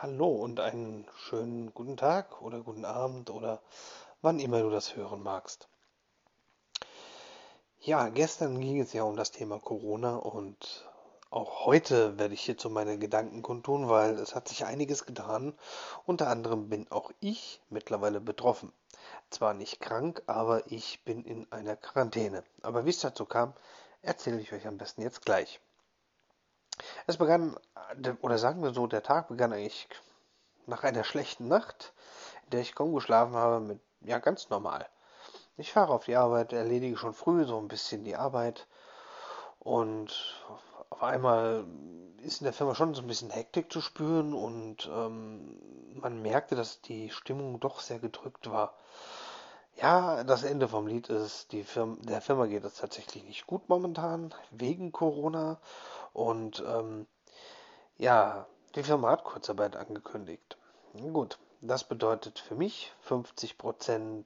Hallo und einen schönen guten Tag oder guten Abend oder wann immer du das hören magst. Ja, gestern ging es ja um das Thema Corona und auch heute werde ich hierzu meine Gedanken kundtun, weil es hat sich einiges getan. Unter anderem bin auch ich mittlerweile betroffen. Zwar nicht krank, aber ich bin in einer Quarantäne. Aber wie es dazu kam, erzähle ich euch am besten jetzt gleich. Es begann, oder sagen wir so, der Tag begann eigentlich nach einer schlechten Nacht, in der ich kaum geschlafen habe, mit, ja, ganz normal. Ich fahre auf die Arbeit, erledige schon früh so ein bisschen die Arbeit und auf einmal ist in der Firma schon so ein bisschen Hektik zu spüren und ähm, man merkte, dass die Stimmung doch sehr gedrückt war. Ja, das Ende vom Lied ist, die Firma, der Firma geht es tatsächlich nicht gut momentan, wegen Corona. Und ähm, ja, die Firma hat Kurzarbeit angekündigt. Gut, das bedeutet für mich 50%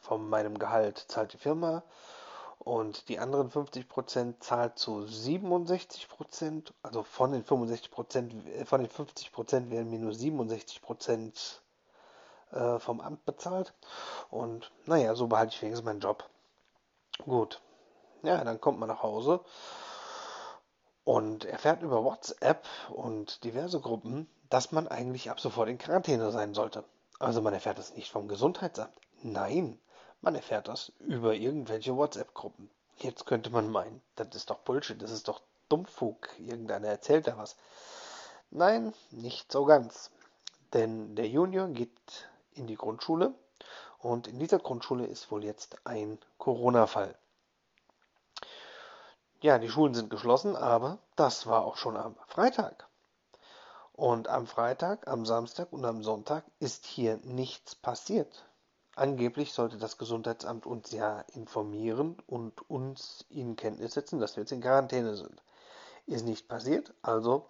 von meinem Gehalt zahlt die Firma und die anderen 50% zahlt zu 67%, also von den 65%, äh, von den 50% werden mir nur 67% äh, vom Amt bezahlt und naja, so behalte ich wenigstens meinen Job. Gut, ja, dann kommt man nach Hause und erfährt über WhatsApp und diverse Gruppen, dass man eigentlich ab sofort in Quarantäne sein sollte. Also man erfährt das nicht vom Gesundheitsamt. Nein, man erfährt das über irgendwelche WhatsApp-Gruppen. Jetzt könnte man meinen, das ist doch Bullshit, das ist doch Dummfug, irgendeiner erzählt da was. Nein, nicht so ganz. Denn der Junior geht in die Grundschule und in dieser Grundschule ist wohl jetzt ein Corona-Fall. Ja, die Schulen sind geschlossen, aber das war auch schon am Freitag. Und am Freitag, am Samstag und am Sonntag ist hier nichts passiert. Angeblich sollte das Gesundheitsamt uns ja informieren und uns in Kenntnis setzen, dass wir jetzt in Quarantäne sind. Ist nicht passiert, also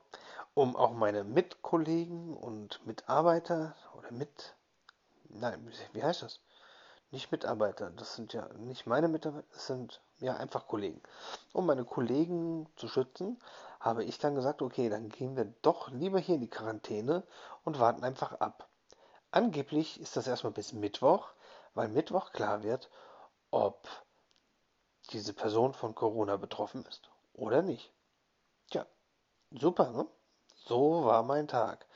um auch meine Mitkollegen und Mitarbeiter oder mit, nein, wie heißt das? Nicht Mitarbeiter, das sind ja nicht meine Mitarbeiter, das sind ja einfach Kollegen. Um meine Kollegen zu schützen, habe ich dann gesagt, okay, dann gehen wir doch lieber hier in die Quarantäne und warten einfach ab. Angeblich ist das erstmal bis Mittwoch, weil Mittwoch klar wird, ob diese Person von Corona betroffen ist oder nicht. Tja, super, ne? So war mein Tag.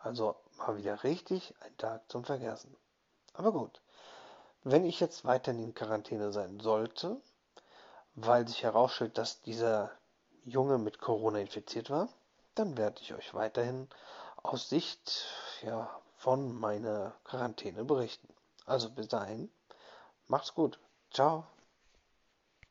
Also mal wieder richtig ein Tag zum Vergessen. Aber gut. Wenn ich jetzt weiterhin in Quarantäne sein sollte, weil sich herausstellt, dass dieser Junge mit Corona infiziert war, dann werde ich euch weiterhin aus Sicht ja, von meiner Quarantäne berichten. Also bis dahin, macht's gut. Ciao.